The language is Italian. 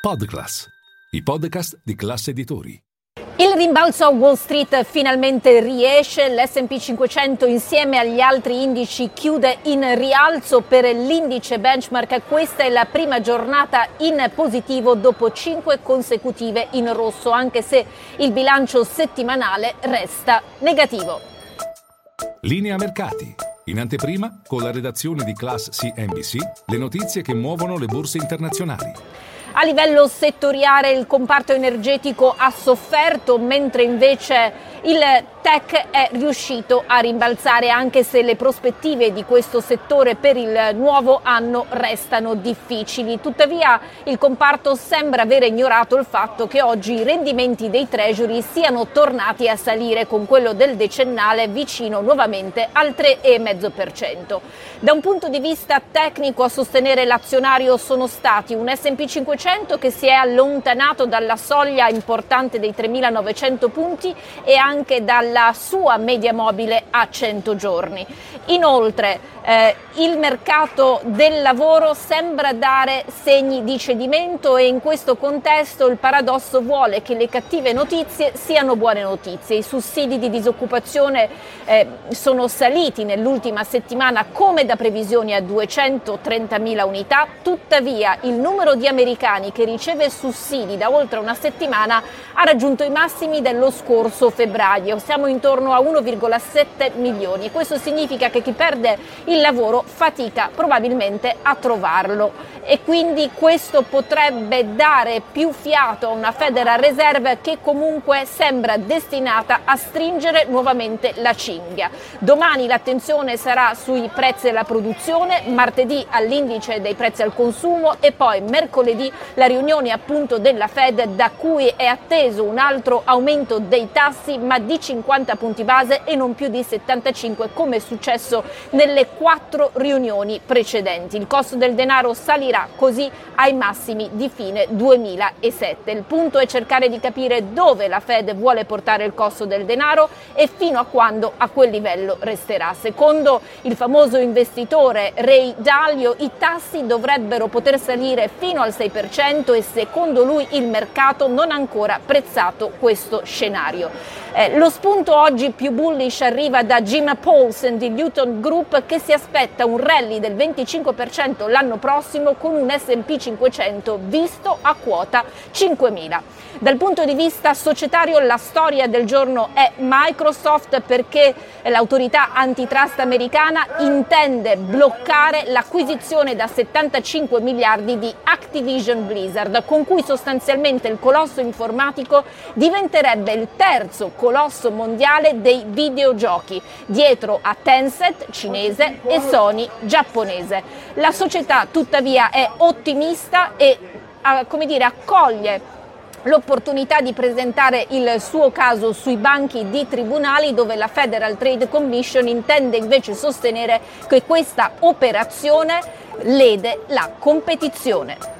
Podclass, i podcast di classe editori. Il rimbalzo a Wall Street finalmente riesce, l'SP 500 insieme agli altri indici chiude in rialzo per l'indice benchmark, questa è la prima giornata in positivo dopo cinque consecutive in rosso, anche se il bilancio settimanale resta negativo. Linea mercati. In anteprima, con la redazione di Class CNBC, le notizie che muovono le borse internazionali. A livello settoriale il comparto energetico ha sofferto, mentre invece il tech è riuscito a rimbalzare anche se le prospettive di questo settore per il nuovo anno restano difficili. Tuttavia il comparto sembra aver ignorato il fatto che oggi i rendimenti dei treasury siano tornati a salire con quello del decennale vicino nuovamente al 3,5%. Da un punto di vista tecnico a sostenere l'azionario sono stati un S&P 500 che si è allontanato dalla soglia importante dei 3.900 punti e anche anche dalla sua media mobile a 100 giorni. Inoltre eh, il mercato del lavoro sembra dare segni di cedimento e in questo contesto il paradosso vuole che le cattive notizie siano buone notizie. I sussidi di disoccupazione eh, sono saliti nell'ultima settimana come da previsioni a 230.000 unità, tuttavia il numero di americani che riceve sussidi da oltre una settimana ha raggiunto i massimi dello scorso febbraio, siamo intorno a 1,7 milioni e questo significa che chi perde il lavoro fatica probabilmente a trovarlo e quindi questo potrebbe dare più fiato a una Federal Reserve che comunque sembra destinata a stringere nuovamente la cinghia. Domani l'attenzione sarà sui prezzi della produzione, martedì all'indice dei prezzi al consumo e poi mercoledì la riunione appunto della Fed da cui è atteso un altro aumento dei tassi ma di 50 punti base e non più di 75 come è successo nelle quattro riunioni precedenti. Il costo del denaro salirà così ai massimi di fine 2007. Il punto è cercare di capire dove la Fed vuole portare il costo del denaro e fino a quando a quel livello resterà. Secondo il famoso investitore Ray Dalio, i tassi dovrebbero poter salire fino al 6% e secondo lui il mercato non ha ancora prezzato questo scenario. Eh, lo spunto oggi più bullish arriva da Jim Paulsen di Newton Group che si aspetta un rally del 25% l'anno prossimo con un SP 500 visto a quota 5.000. Dal punto di vista societario la storia del giorno è Microsoft perché l'autorità antitrust americana intende bloccare l'acquisizione da 75 miliardi di Activision Blizzard con cui sostanzialmente il colosso informatico diventerebbe il terzo colosso mondiale dei videogiochi, dietro a Tencent cinese e Sony giapponese. La società tuttavia è ottimista e come dire, accoglie l'opportunità di presentare il suo caso sui banchi di tribunali dove la Federal Trade Commission intende invece sostenere che questa operazione lede la competizione.